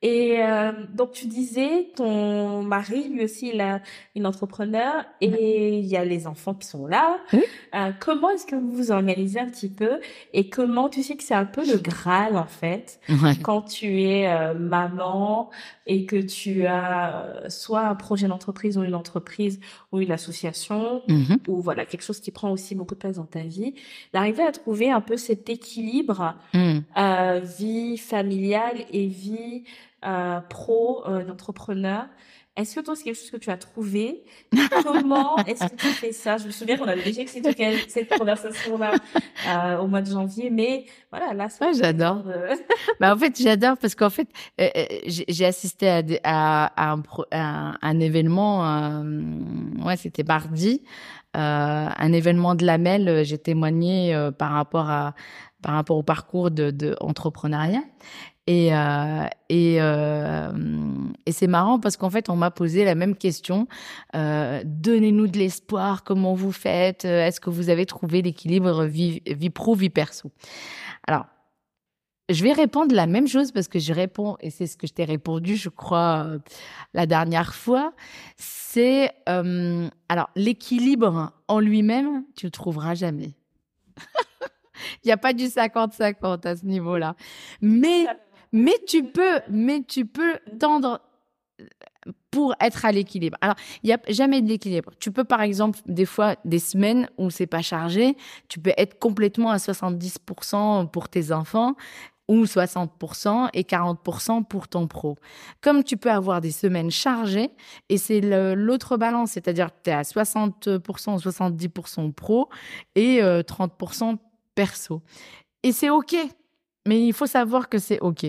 Et euh, donc tu disais, ton mari, lui aussi, il a une entrepreneur et il y a les enfants qui sont là. Euh, comment est-ce que vous vous organisez un petit peu et comment tu sais que c'est un peu le Graal en fait quand tu es euh, maman et que tu as euh, soit un projet d'entreprise ou une entreprise ou une association Mhm. ou voilà quelque chose qui prend aussi beaucoup de place dans ta vie, d'arriver à trouver un peu cet équilibre Mm. euh, vie familiale et vie pro euh, d'entrepreneur. Est-ce que toi, c'est quelque chose que tu as trouvé? Comment est-ce que tu fais ça? Je me souviens qu'on avait déjà eu cette, conversation-là euh, au mois de janvier, mais voilà, là, Ouais, j'adore. Bah, en fait, j'adore parce qu'en fait, euh, euh, j'ai assisté à, des- à, à un, à événement, euh, ouais, c'était mardi, un événement de la MEL, j'ai témoigné par rapport à par rapport au parcours de, de entrepreneuriat. Et, euh, et, euh, et c'est marrant parce qu'en fait, on m'a posé la même question. Euh, Donnez-nous de l'espoir, comment vous faites Euh, Est-ce que vous avez trouvé l'équilibre vie, vie pro, vie perso? Alors, je vais répondre la même chose parce que je réponds, et c'est ce que je t'ai répondu, je crois, euh, la dernière fois. C'est, euh, alors, l'équilibre en lui-même, tu le trouveras jamais. Il n'y a pas du 50-50 à ce niveau-là. Mais, mais tu peux, mais tu peux tendre pour être à l'équilibre. Alors, il n'y a jamais d'équilibre. Tu peux, par exemple, des fois, des semaines où c'est pas chargé, tu peux être complètement à 70% pour tes enfants ou 60% et 40% pour ton pro. Comme tu peux avoir des semaines chargées, et c'est l'autre balance, c'est-à-dire que tu es à 60% ou 70% pro et euh, 30% perso. Et c'est OK, mais il faut savoir que c'est OK.